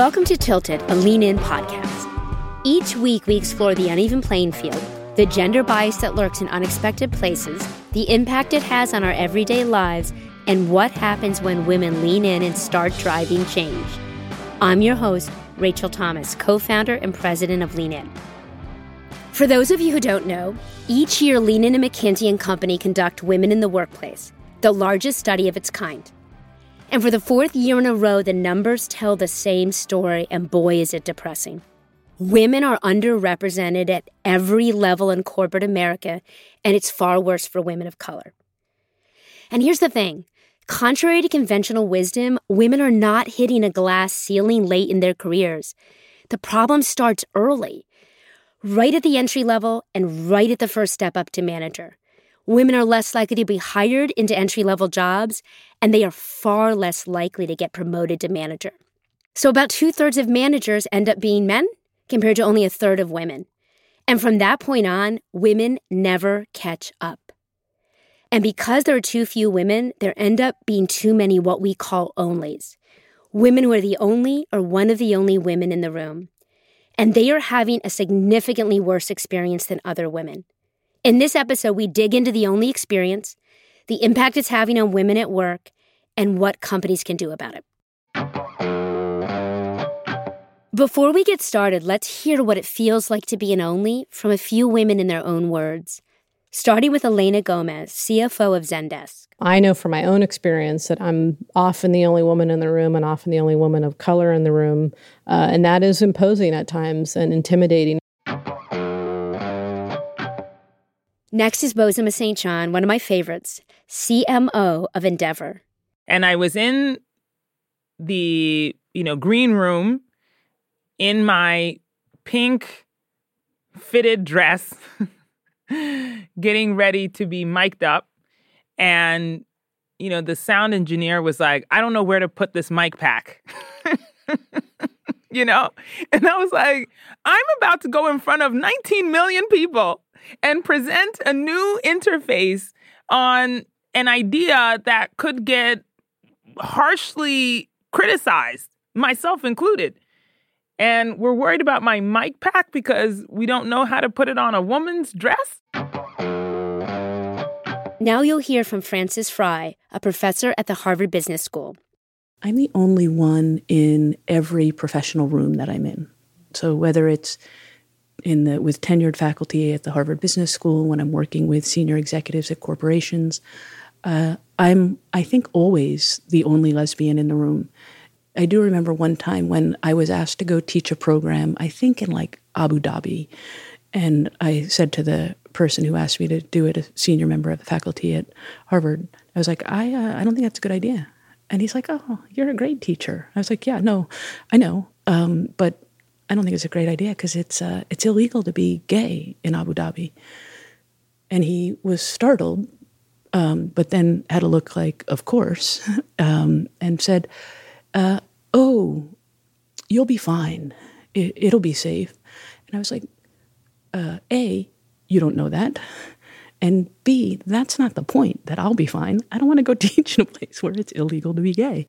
Welcome to Tilted, a lean in podcast. Each week, we explore the uneven playing field, the gender bias that lurks in unexpected places, the impact it has on our everyday lives, and what happens when women lean in and start driving change. I'm your host, Rachel Thomas, co founder and president of Lean In. For those of you who don't know, each year Lean In and McKinsey and Company conduct Women in the Workplace, the largest study of its kind. And for the fourth year in a row, the numbers tell the same story, and boy, is it depressing. Women are underrepresented at every level in corporate America, and it's far worse for women of color. And here's the thing contrary to conventional wisdom, women are not hitting a glass ceiling late in their careers. The problem starts early, right at the entry level and right at the first step up to manager. Women are less likely to be hired into entry level jobs, and they are far less likely to get promoted to manager. So, about two thirds of managers end up being men compared to only a third of women. And from that point on, women never catch up. And because there are too few women, there end up being too many what we call onlys women who are the only or one of the only women in the room. And they are having a significantly worse experience than other women. In this episode, we dig into the only experience, the impact it's having on women at work, and what companies can do about it. Before we get started, let's hear what it feels like to be an only from a few women in their own words. Starting with Elena Gomez, CFO of Zendesk. I know from my own experience that I'm often the only woman in the room and often the only woman of color in the room. Uh, and that is imposing at times and intimidating. Next is Bozoma St. John, one of my favorites, CMO of Endeavor. And I was in the, you know, green room in my pink fitted dress, getting ready to be mic'd up. And, you know, the sound engineer was like, I don't know where to put this mic pack. you know? And I was like, I'm about to go in front of 19 million people and present a new interface on an idea that could get harshly criticized, myself included. And we're worried about my mic pack because we don't know how to put it on a woman's dress. Now you'll hear from Frances Frei, a professor at the Harvard Business School. I'm the only one in every professional room that I'm in. So whether it's in the with tenured faculty at the Harvard Business School, when I'm working with senior executives at corporations, uh, I'm I think always the only lesbian in the room. I do remember one time when I was asked to go teach a program, I think in like Abu Dhabi, and I said to the person who asked me to do it, a senior member of the faculty at Harvard, I was like, I uh, I don't think that's a good idea. And he's like, Oh, you're a great teacher. I was like, Yeah, no, I know, um, but I don't think it's a great idea because it's uh, it's illegal to be gay in Abu Dhabi. And he was startled, um, but then had a look like, of course, um, and said, uh, "Oh, you'll be fine. It, will be safe." And I was like, uh, "A, you don't know that." And B, that's not the point that I'll be fine. I don't want to go teach in a place where it's illegal to be gay.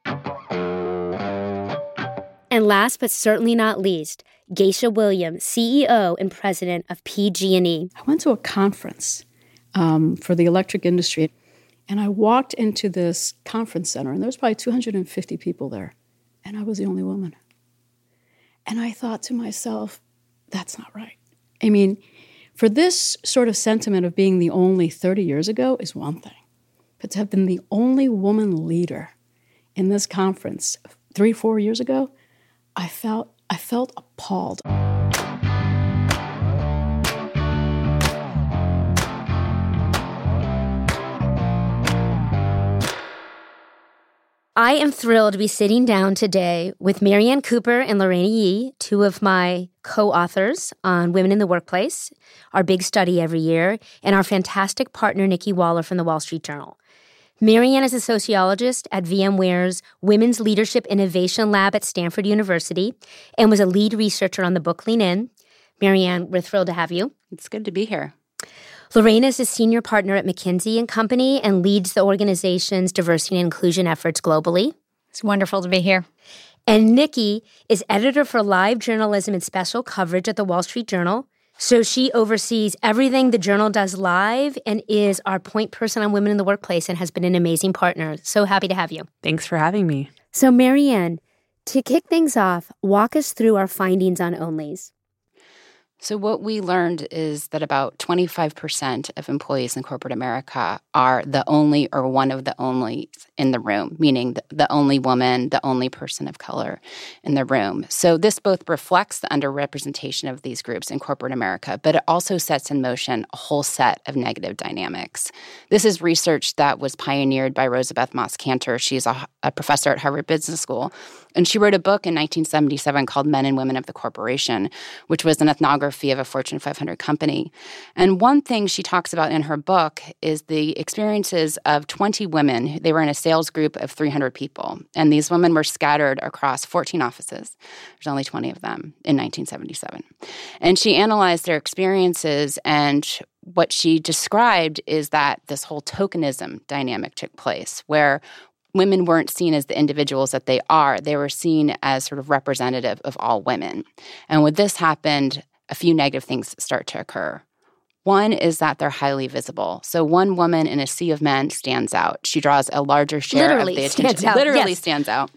And last but certainly not least, Geisha Williams, CEO and president of PG&E. I went to a conference um, for the electric industry, and I walked into this conference center, and there was probably 250 people there, and I was the only woman. And I thought to myself, that's not right. I mean, for this sort of sentiment of being the only 30 years ago is one thing, but to have been the only woman leader in this conference three, four years ago, I felt I felt appalled. I am thrilled to be sitting down today with Marianne Cooper and Lareina Yee, two of my co authors on Women in the Workplace, our big study every year, and our fantastic partner, Nikki Waller from the Wall Street Journal. Marianne is a sociologist at VMware's Women's Leadership Innovation Lab at Stanford University and was a lead researcher on the book Lean In. Marianne, we're thrilled to have you. It's good to be here. Lareina is a senior partner at McKinsey and Company and leads the organization's diversity and inclusion efforts globally. It's wonderful to be here. And Nikki is editor for live journalism and special coverage at the Wall Street Journal. So she oversees everything the journal does live and is our point person on women in the workplace and has been an amazing partner. So happy to have you. Thanks for having me. So, Marianne, to kick things off, walk us through our findings on onlys. So, what we learned is that about 25% of employees in corporate America are the only or one of the only in the room, meaning the, only woman, the only person of color in the room. So, this both reflects the underrepresentation of these groups in corporate America, but it also sets in motion a whole set of negative dynamics. This is research that was pioneered by Rosabeth Moss Kanter. She's a, a professor at Harvard Business School. And she wrote a book in 1977 called Men and Women of the Corporation, which was an ethnography of a Fortune 500 company. And one thing she talks about in her book is the experiences of 20 women. They were in a sales group of 300 people. And these women were scattered across 14 offices. There's only 20 of them in 1977. And she analyzed their experiences and what she described is that this whole tokenism dynamic took place, where women weren't seen as the individuals that they are. They were seen as sort of representative of all women. And when this happened, a few negative things start to occur. One is that they're highly visible. So one woman in a sea of men stands out. She draws a larger share Literally of the attention. Out, Literally yes. stands out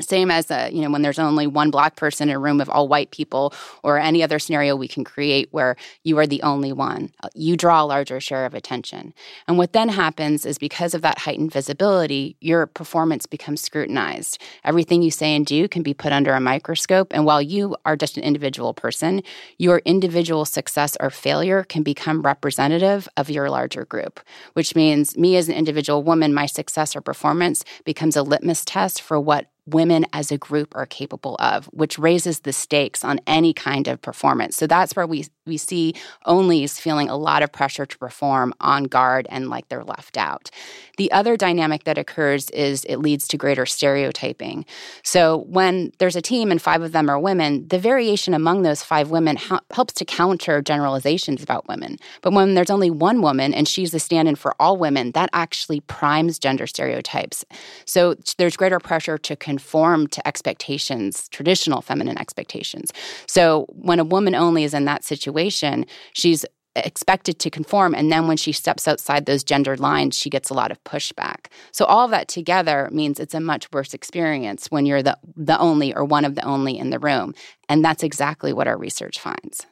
same as a, you know when there's only one black person in a room of all white people or any other scenario we can create where you are the only one uh, you draw a larger share of attention. And what then happens is because of that heightened visibility your performance becomes scrutinized. Everything you say and do can be put under a microscope and while you are just an individual person your individual success or failure can become representative of your larger group which means me as an individual woman my success or performance becomes a litmus test for what women as a group are capable of, which raises the stakes on any kind of performance. So that's where we we see onlys feeling a lot of pressure to perform on guard and like they're left out. The other dynamic that occurs is it leads to greater stereotyping. So when there's a team and five of them are women, the variation among those five women ha- helps to counter generalizations about women. But when there's only one woman and she's the stand in for all women, that actually primes gender stereotypes. So there's greater pressure to conform to expectations, traditional feminine expectations. So when a woman only is in that situation, situation, she's expected to conform and then when she steps outside those gendered lines she gets a lot of pushback. So all of that together means it's a much worse experience when you're the the only or one of the only in the room. And that's exactly what our research finds.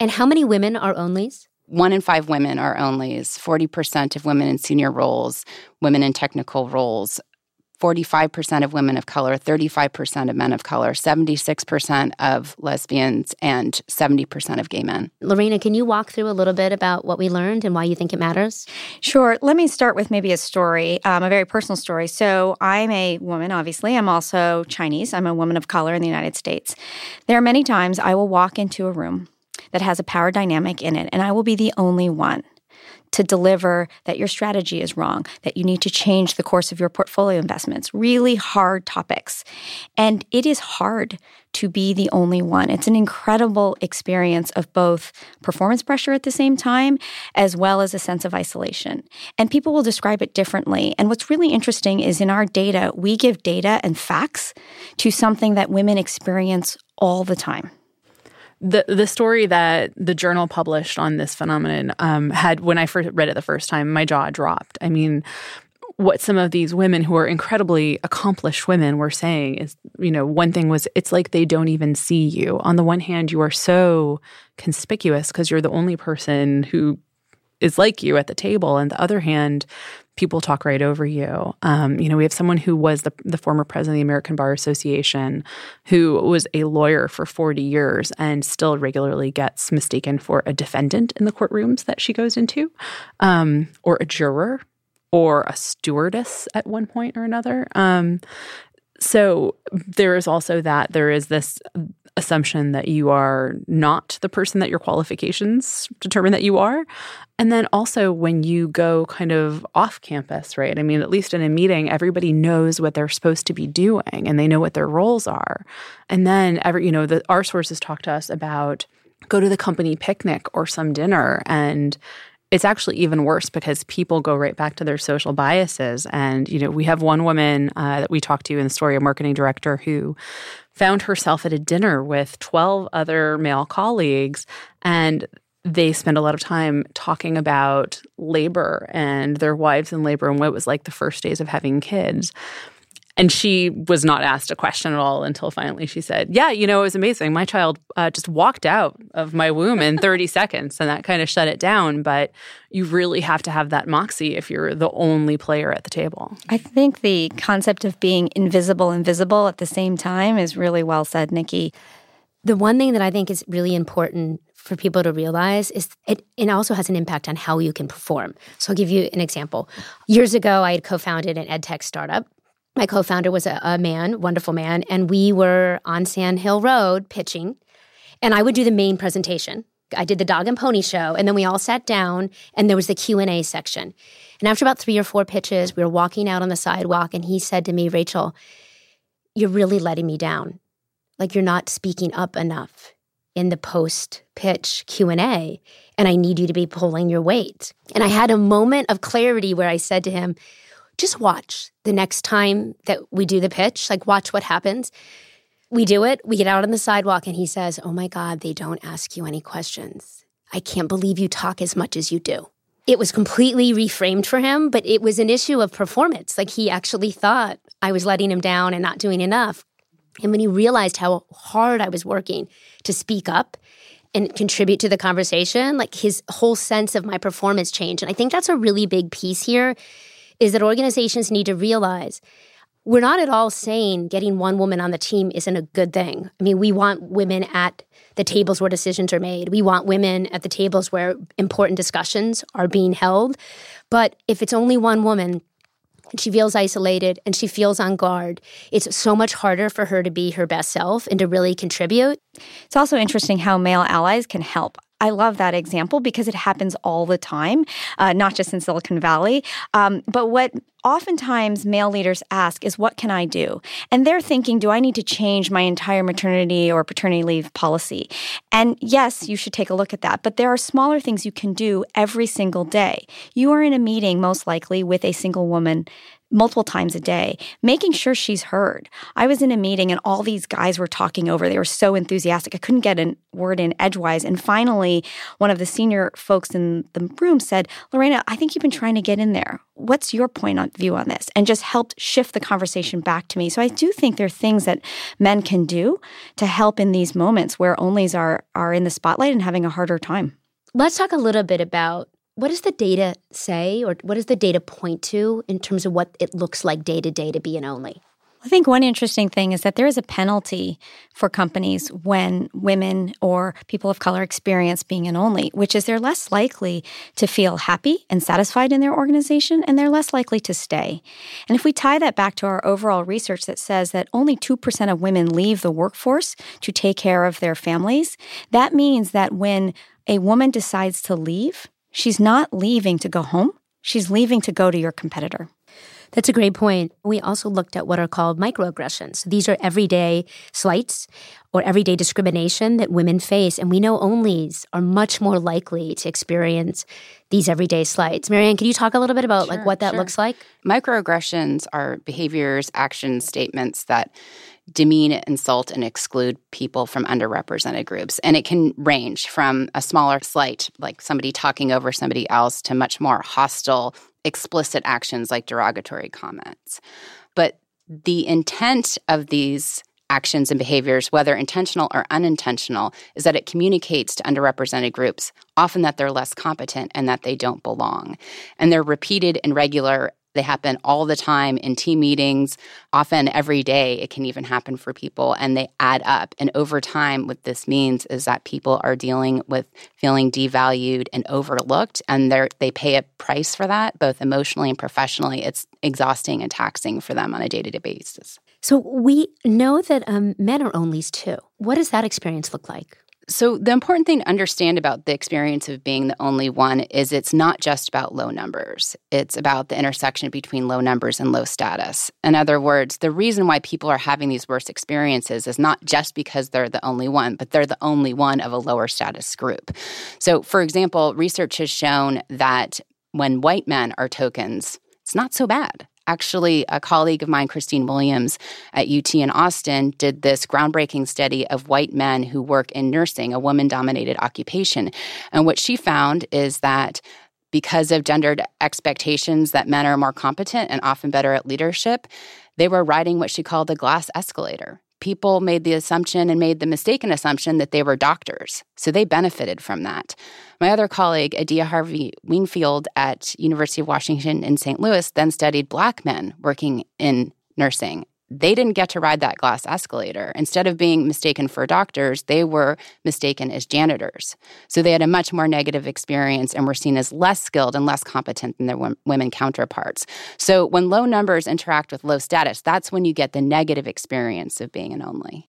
And how many women are onlys? One in five women are onlys. 40% of women in senior roles women in technical roles 45% of women of color, 35% of men of color, 76% of lesbians, and 70% of gay men. Lareina, can you walk through a little bit about what we learned and why you think it matters? Sure. Let me start with maybe a story, um, a very personal story. So, I'm a woman, obviously. I'm also Chinese. I'm a woman of color in the United States. There are many times I will walk into a room that has a power dynamic in it, and I will be the only one to deliver that your strategy is wrong, that you need to change the course of your portfolio investments. Really hard topics. And it is hard to be the only one. It's an incredible experience of both performance pressure at the same time, as well as a sense of isolation. And people will describe it differently. And what's really interesting is in our data, we give data and facts to something that women experience all the time the the story that the journal published on this phenomenon um, had when I first read it the first time, my jaw dropped. I mean, what some of these women who are incredibly accomplished women were saying is, you know, one thing was it's like they don't even see you. On the one hand, you are so conspicuous because you're the only person who is like you at the table. And the other hand, people talk right over you. Um, you know, we have someone who was the, the former president of the American Bar Association, who was a lawyer for 40 years and still regularly gets mistaken for a defendant in the courtrooms that she goes into, um, or a juror, or a stewardess at one point or another. Um, so there is also that there is this assumption that you are not the person that your qualifications determine that you are. And then also when you go kind of off campus, right? I mean, at least in a meeting, everybody knows what they're supposed to be doing and they know what their roles are. And then every, you know, the our sources talk to us about go to the company picnic or some dinner and it's actually even worse because people go right back to their social biases. And, you know, we have one woman uh, that we talked to in the story, a marketing director who found herself at a dinner with 12 other male colleagues and they spend a lot of time talking about labor and their wives in labor and what it was like the first days of having kids. And she was not asked a question at all until finally she said, Yeah, you know, it was amazing. My child uh, just walked out of my womb in 30 seconds, and that kind of shut it down. But you really have to have that moxie if you're the only player at the table. I think the concept of being invisible and visible at the same time is really well said, Nikki. The one thing that I think is really important for people to realize is it, it also has an impact on how you can perform. So I'll give you an example. Years ago, I had co founded an ed tech startup my co founder was a, a man, wonderful man, and we were on Sand Hill Road pitching. And I would do the main presentation. I did the dog and pony show, and then we all sat down, and there was the Q and A section. And after about three or four pitches, we were walking out on the sidewalk, and he said to me, "Rachel, you're really letting me down. Like you're not speaking up enough in the post pitch Q&A and I need you to be pulling your weight." And I had a moment of clarity where I said to him, just watch the next time that we do the pitch, like watch what happens. We do it, we get out on the sidewalk, and he says, Oh my God, they don't ask you any questions. I can't believe you talk as much as you do. It was completely reframed for him, but it was an issue of performance. Like he actually thought I was letting him down and not doing enough. And when he realized how hard I was working to speak up and contribute to the conversation, like his whole sense of my performance changed. And I think that's a really big piece here is that organizations need to realize we're not at all saying getting one woman on the team isn't a good thing. I mean, we want women at the tables where decisions are made. We want women at the tables where important discussions are being held. But if it's only one woman, and she feels isolated and she feels on guard. It's so much harder for her to be her best self and to really contribute. It's also interesting how male allies can help. I love that example because it happens all the time, uh, not just in Silicon Valley. Um, but what oftentimes male leaders ask is, What can I do? And they're thinking, Do I need to change my entire maternity or paternity leave policy? And yes, you should take a look at that. But there are smaller things you can do every single day. You are in a meeting, most likely, with a single woman multiple times a day, making sure she's heard. I was in a meeting and all these guys were talking over. They were so enthusiastic. I couldn't get a word in edgewise. And finally, one of the senior folks in the room said, Lareina, I think you've been trying to get in there. What's your point of view on this? And just helped shift the conversation back to me. So I do think there are things that men can do to help in these moments where onlys are are in the spotlight and having a harder time. Let's talk a little bit about what does the data say, or what does the data point to in terms of what it looks like day to day to be an only? I think one interesting thing is that there is a penalty for companies when women or people of color experience being an only, which is they're less likely to feel happy and satisfied in their organization and they're less likely to stay. And if we tie that back to our overall research that says that only 2% of women leave the workforce to take care of their families, that means that when a woman decides to leave, She's not leaving to go home. She's leaving to go to your competitor. That's a great point. We also looked at what are called microaggressions. These are everyday slights or everyday discrimination that women face. And we know onlys are much more likely to experience these everyday slights. Marianne, can you talk a little bit about sure, like what that sure. looks like? Microaggressions are behaviors, actions, statements that demean, insult, and exclude people from underrepresented groups. And it can range from a smaller slight, like somebody talking over somebody else, to much more hostile, explicit actions like derogatory comments. But the intent of these actions and behaviors, whether intentional or unintentional, is that it communicates to underrepresented groups often that they're less competent and that they don't belong. And they're repeated and regular they happen all the time in team meetings, often every day. It can even happen for people, and they add up. And over time, what this means is that people are dealing with feeling devalued and overlooked, and they pay a price for that, both emotionally and professionally. It's exhausting and taxing for them on a day to day basis. So we know that um, men are onlys too. What does that experience look like? So, the important thing to understand about the experience of being the only one is it's not just about low numbers. It's about the intersection between low numbers and low status. In other words, the reason why people are having these worst experiences is not just because they're the only one, but they're the only one of a lower status group. So, for example, research has shown that when white men are tokens, it's not so bad. Actually, a colleague of mine, Christine Williams at UT in Austin, did this groundbreaking study of white men who work in nursing, a woman dominated occupation. And what she found is that because of gendered expectations that men are more competent and often better at leadership, they were riding what she called the glass escalator people made the assumption and made the mistaken assumption that they were doctors. So they benefited from that. My other colleague, Adia Harvey Wingfield at University of Washington in St. Louis, then studied black men working in nursing they didn't get to ride that glass escalator. Instead of being mistaken for doctors, they were mistaken as janitors. So they had a much more negative experience and were seen as less skilled and less competent than their women counterparts. So when low numbers interact with low status, that's when you get the negative experience of being an only.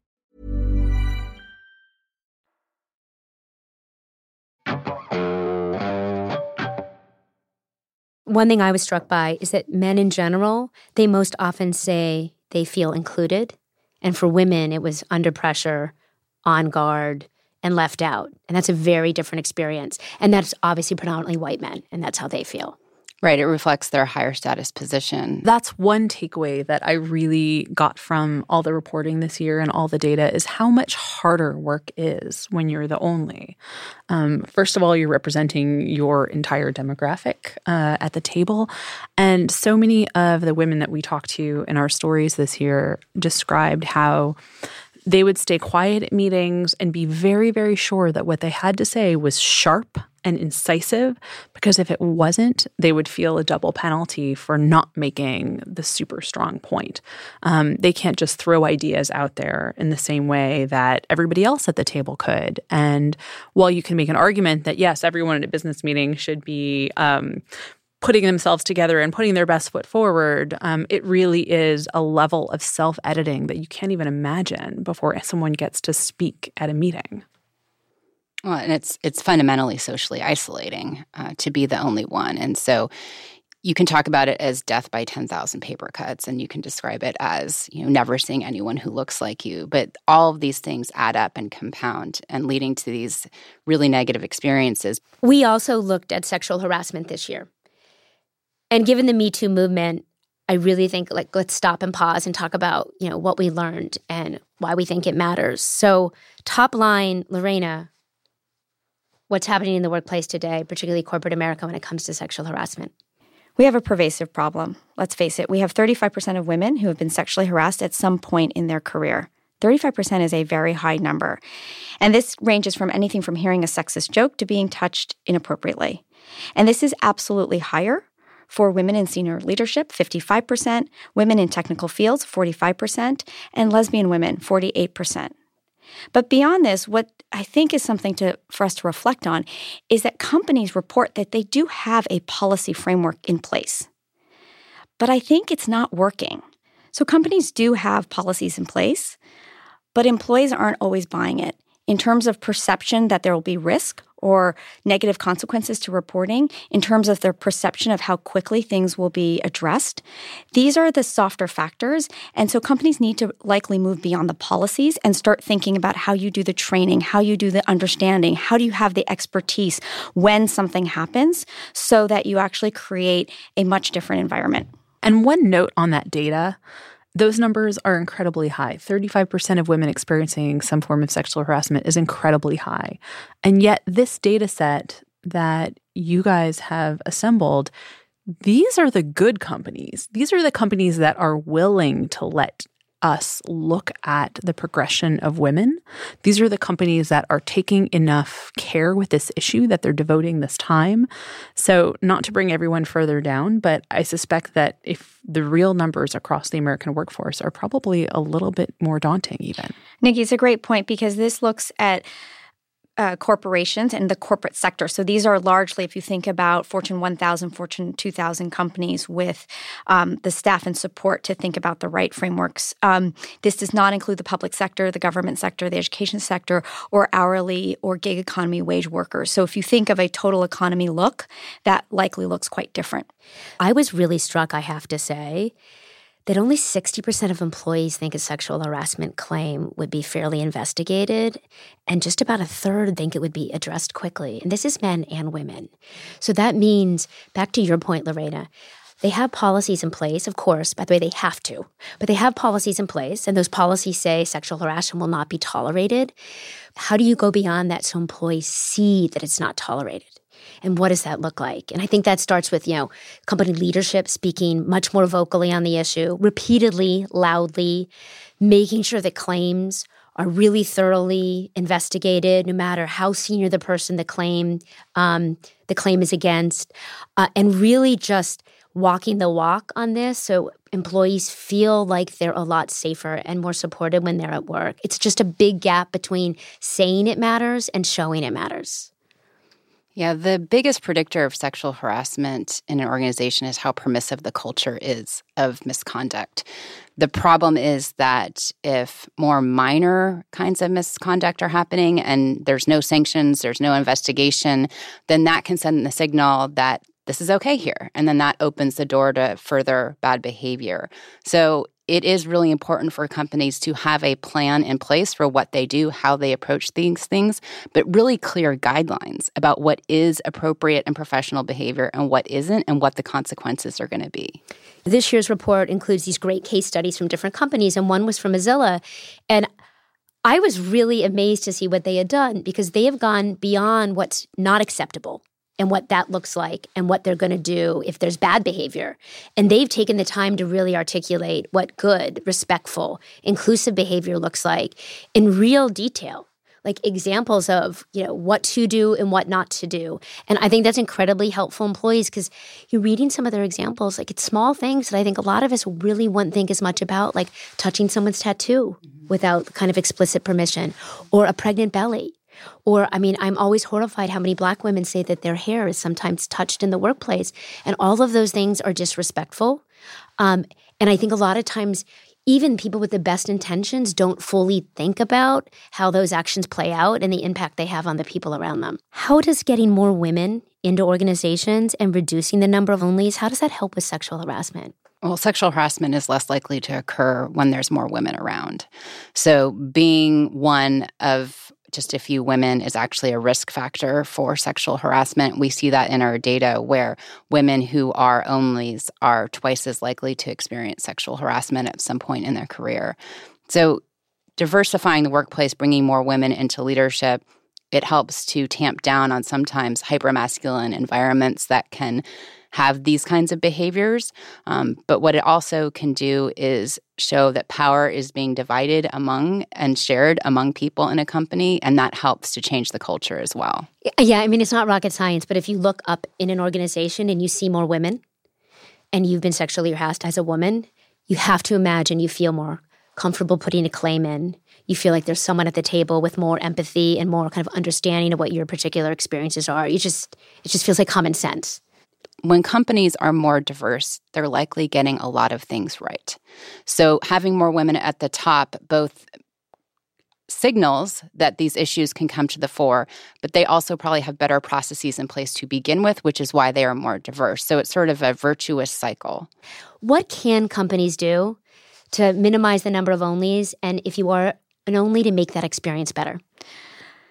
One thing I was struck by is that men in general, they most often say they feel included. And for women, it was under pressure, on guard, and left out. And that's a very different experience. And that's obviously predominantly white men, and that's how they feel. Right. It reflects their higher status position. That's one takeaway that I really got from all the reporting this year and all the data is how much harder work is when you're the only. Um, first of all, you're representing your entire demographic uh, at the table. And so many of the women that we talked to in our stories this year described how they would stay quiet at meetings and be very, very sure that what they had to say was sharp and incisive because if it wasn't, they would feel a double penalty for not making the super strong point. Um, they can't just throw ideas out there in the same way that everybody else at the table could. And while you can make an argument that, yes, everyone at a business meeting should be um, putting themselves together and putting their best foot forward, um, it really is a level of self editing that you can't even imagine before someone gets to speak at a meeting. Well, and it's it's fundamentally socially isolating uh, to be the only one, and so you can talk about it as death by 10,000 paper cuts and you can describe it as you know never seeing anyone who looks like you. But all of these things add up and compound and leading to these really negative experiences. We also looked at sexual harassment this year. And given the Me Too movement, I really think like let's stop and pause and talk about, you know, what we learned and why we think it matters. So, top line, Lareina, what's happening in the workplace today, particularly corporate America when it comes to sexual harassment? We have a pervasive problem. Let's face it. We have 35% of women who have been sexually harassed at some point in their career. 35% is a very high number. And this ranges from anything from hearing a sexist joke to being touched inappropriately. And this is absolutely higher for women in senior leadership, 55%, women in technical fields, 45%, and lesbian women, 48%. But beyond this, what I think is something to, for us to reflect on is that companies report that they do have a policy framework in place. But I think it's not working. So companies do have policies in place, but employees aren't always buying it in terms of perception that there will be risk or negative consequences to reporting, in terms of their perception of how quickly things will be addressed. These are the softer factors. And so companies need to likely move beyond the policies and start thinking about how you do the training, how you do the understanding, how do you have the expertise when something happens so that you actually create a much different environment. And one note on that data those numbers are incredibly high. 35% of women experiencing some form of sexual harassment is incredibly high. And yet, this data set that you guys have assembled, these are the good companies. These are the companies that are willing to let us look at the progression of women. These are the companies that are taking enough care with this issue that they're devoting this time. So, not to bring everyone further down, but I suspect that if the real numbers across the American workforce are probably a little bit more daunting, even. Nikki, it's a great point because this looks at uh, corporations and the corporate sector. So these are largely, if you think about Fortune 1000, Fortune 2000 companies with um, the staff and support to think about the right frameworks. Um, this does not include the public sector, the government sector, the education sector, or hourly or gig economy wage workers. So if you think of a total economy look, that likely looks quite different. I was really struck, I have to say, that only 60% of employees think a sexual harassment claim would be fairly investigated, and just about a third think it would be addressed quickly. And this is men and women. So that means, back to your point, Lareina, they have policies in place, of course, by the way, they have to, but they have policies in place, and those policies say sexual harassment will not be tolerated. How do you go beyond that so employees see that it's not tolerated? And what does that look like? And I think that starts with, you know, company leadership speaking much more vocally on the issue, repeatedly, loudly, making sure that claims are really thoroughly investigated, no matter how senior the person the claim um, the claim is against, uh, and really just walking the walk on this so employees feel like they're a lot safer and more supported when they're at work. It's just a big gap between saying it matters and showing it matters. Yeah, the biggest predictor of sexual harassment in an organization is how permissive the culture is of misconduct. The problem is that if more minor kinds of misconduct are happening and there's no sanctions, there's no investigation, then that can send the signal that this is okay here. And then that opens the door to further bad behavior. So it is really important for companies to have a plan in place for what they do, how they approach these things, but really clear guidelines about what is appropriate and professional behavior and what isn't, and what the consequences are going to be. This year's report includes these great case studies from different companies, and one was from Mozilla. And I was really amazed to see what they had done because they have gone beyond what's not acceptable and what that looks like and what they're going to do if there's bad behavior. And they've taken the time to really articulate what good, respectful, inclusive behavior looks like in real detail. Like examples of, you know, what to do and what not to do. And I think that's incredibly helpful employees because you're reading some of their examples, like it's small things that I think a lot of us really wouldn't think as much about, like touching someone's tattoo mm-hmm. without kind of explicit permission or a pregnant belly or, I mean, I'm always horrified how many black women say that their hair is sometimes touched in the workplace. And all of those things are disrespectful. Um, and I think a lot of times, even people with the best intentions don't fully think about how those actions play out and the impact they have on the people around them. How does getting more women into organizations and reducing the number of onlys, how does that help with sexual harassment? Well, sexual harassment is less likely to occur when there's more women around. So, being one of just a few women is actually a risk factor for sexual harassment. We see that in our data where women who are onlys are twice as likely to experience sexual harassment at some point in their career. So, diversifying the workplace, bringing more women into leadership, it helps to tamp down on sometimes hypermasculine environments that can have these kinds of behaviors. Um, but what it also can do is show that power is being divided among and shared among people in a company, and that helps to change the culture as well. Yeah, I mean, it's not rocket science, but if you look up in an organization and you see more women and you've been sexually harassed as a woman, you have to imagine you feel more comfortable putting a claim in. You feel like there's someone at the table with more empathy and more kind of understanding of what your particular experiences are. You just it just feels like common sense when companies are more diverse, they're likely getting a lot of things right. So, having more women at the top both signals that these issues can come to the fore, but they also probably have better processes in place to begin with, which is why they are more diverse. So, it's sort of a virtuous cycle. What can companies do to minimize the number of onlys? And if you are an only, to make that experience better?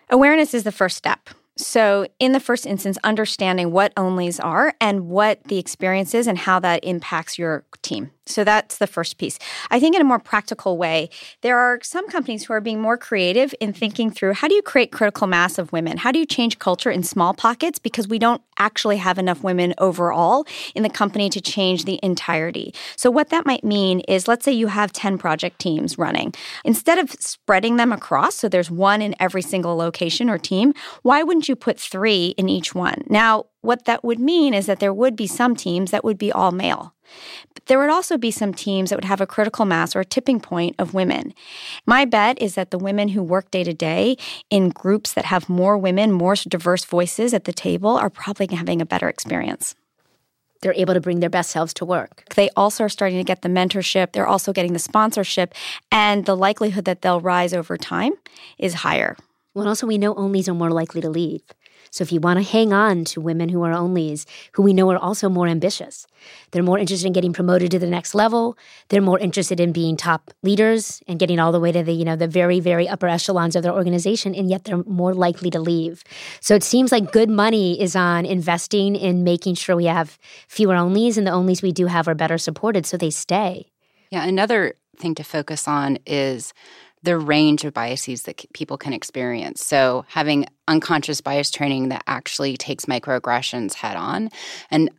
Awareness is the first step. So, in the first instance, understanding what onlys are and what the experience is and how that impacts your team. So that's the first piece. I think in a more practical way, there are some companies who are being more creative in thinking through how do you create critical mass of women? How do you change culture in small pockets because we don't actually have enough women overall in the company to change the entirety. So what that might mean is let's say you have 10 project teams running. Instead of spreading them across so there's one in every single location or team, why wouldn't you put 3 in each one? Now, what that would mean is that there would be some teams that would be all male. There would also be some teams that would have a critical mass or a tipping point of women. My bet is that the women who work day to day in groups that have more women, more diverse voices at the table are probably having a better experience. They're able to bring their best selves to work. They also are starting to get the mentorship, they're also getting the sponsorship, and the likelihood that they'll rise over time is higher. Well, also, we know onlys are more likely to leave. So if you want to hang on to women who are onlys, who we know are also more ambitious, they're more interested in getting promoted to the next level. They're more interested in being top leaders and getting all the way to the, you know, the very, very upper echelons of their organization, and yet they're more likely to leave. So it seems like good money is on investing in making sure we have fewer onlys, and the onlys we do have are better supported so they stay. Yeah, another thing to focus on is the range of biases that people can experience. So, having unconscious bias training that actually takes microaggressions head on and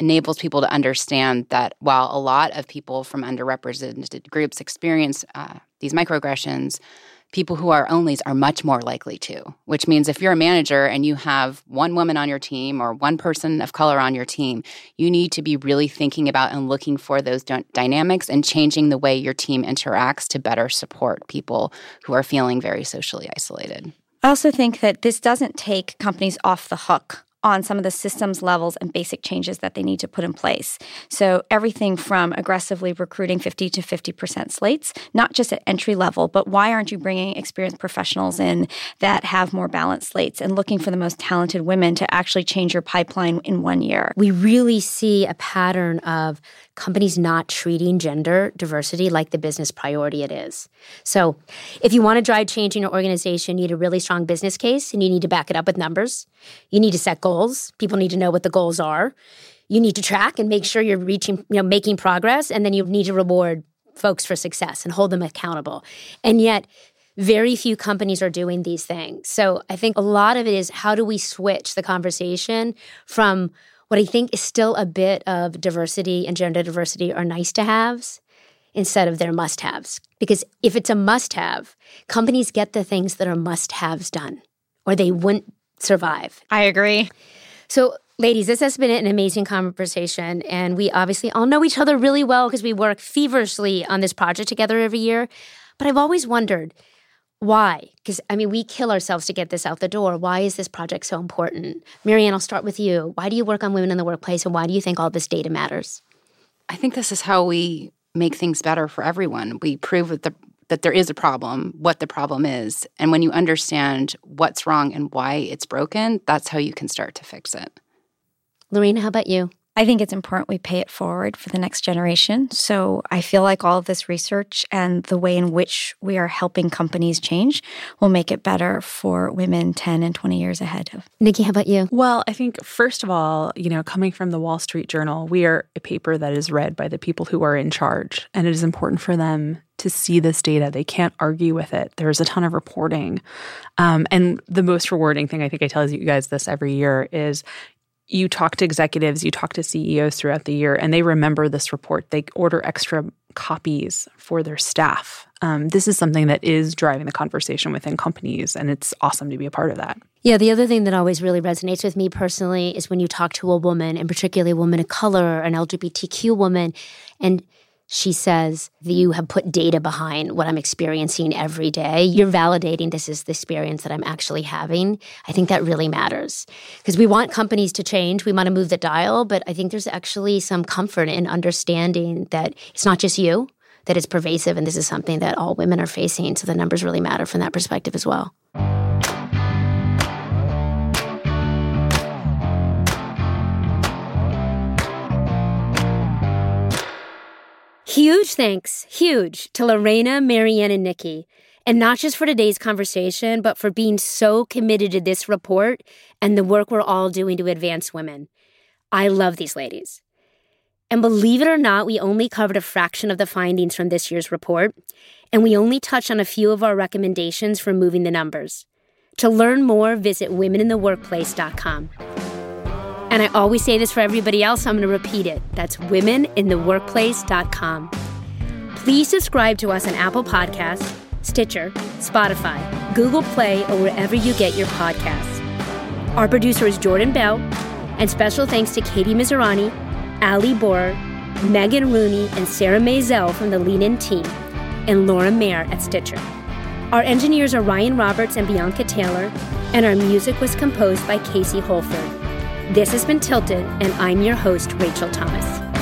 enables people to understand that while a lot of people from underrepresented groups experience uh, these microaggressions, people who are onlys are much more likely to, which means if you're a manager and you have one woman on your team or one person of color on your team, you need to be really thinking about and looking for those d- dynamics and changing the way your team interacts to better support people who are feeling very socially isolated. I also think that this doesn't take companies off the hook on some of the systems levels and basic changes that they need to put in place. So, everything from aggressively recruiting 50 to 50% slates, not just at entry level, but why aren't you bringing experienced professionals in that have more balanced slates and looking for the most talented women to actually change your pipeline in one year? We really see a pattern of companies not treating gender diversity like the business priority it is. So, if you want to drive change in your organization, you need a really strong business case and you need to back it up with numbers. You need to set goals. People need to know what the goals are. You need to track and make sure you're reaching, you know, making progress and then you need to reward folks for success and hold them accountable. And yet, very few companies are doing these things. So, I think a lot of it is how do we switch the conversation from what I think is still a bit of diversity and gender diversity are nice to haves instead of their must haves. Because if it's a must have, companies get the things that are must haves done, or they wouldn't survive. I agree. So, ladies, this has been an amazing conversation. And we obviously all know each other really well because we work feverishly on this project together every year. But I've always wondered, why? Because, I mean, we kill ourselves to get this out the door. Why is this project so important? Marianne, I'll start with you. Why do you work on women in the workplace and why do you think all this data matters? I think this is how we make things better for everyone. We prove that, the, that there is a problem, what the problem is. And when you understand what's wrong and why it's broken, that's how you can start to fix it. Lareina, how about you? I think it's important we pay it forward for the next generation. So I feel like all of this research and the way in which we are helping companies change will make it better for women 10 and 20 years ahead of. Nikki, how about you? Well, I think first of all, you know, coming from the Wall Street Journal, we are a paper that is read by the people who are in charge, and it is important for them to see this data. They can't argue with it. There's a ton of reporting. Um, and the most rewarding thing, I think I tell you guys this every year, is you talk to executives, you talk to CEOs throughout the year, and they remember this report. They order extra copies for their staff. Um, this is something that is driving the conversation within companies, and it's awesome to be a part of that. Yeah, the other thing that always really resonates with me personally is when you talk to a woman, and particularly a woman of color, an LGBTQ woman, and she says you have put data behind what I'm experiencing every day. You're validating this is the experience that I'm actually having. I think that really matters because we want companies to change. We want to move the dial, but I think there's actually some comfort in understanding that it's not just you, that it's pervasive, and this is something that all women are facing. So the numbers really matter from that perspective as well. Huge thanks, huge, to Lareina, Marianne, and Nikki. And not just for today's conversation, but for being so committed to this report and the work we're all doing to advance women. I love these ladies. And believe it or not, we only covered a fraction of the findings from this year's report, and we only touched on a few of our recommendations for moving the numbers. To learn more, visit womenintheworkplace.com. And I always say this for everybody else, I'm going to repeat it. That's womenintheworkplace.com. Please subscribe to us on Apple Podcasts, Stitcher, Spotify, Google Play, or wherever you get your podcasts. Our producer is Jordan Bell, and special thanks to Katie Mizerani, Ali Borer, Megan Rooney, and Sarah Mazel from the Lean In team, and Laura Mayer at Stitcher. Our engineers are Ryan Roberts and Bianca Taylor, and our music was composed by Casey Holford. This has been Tilted, and I'm your host, Rachel Thomas.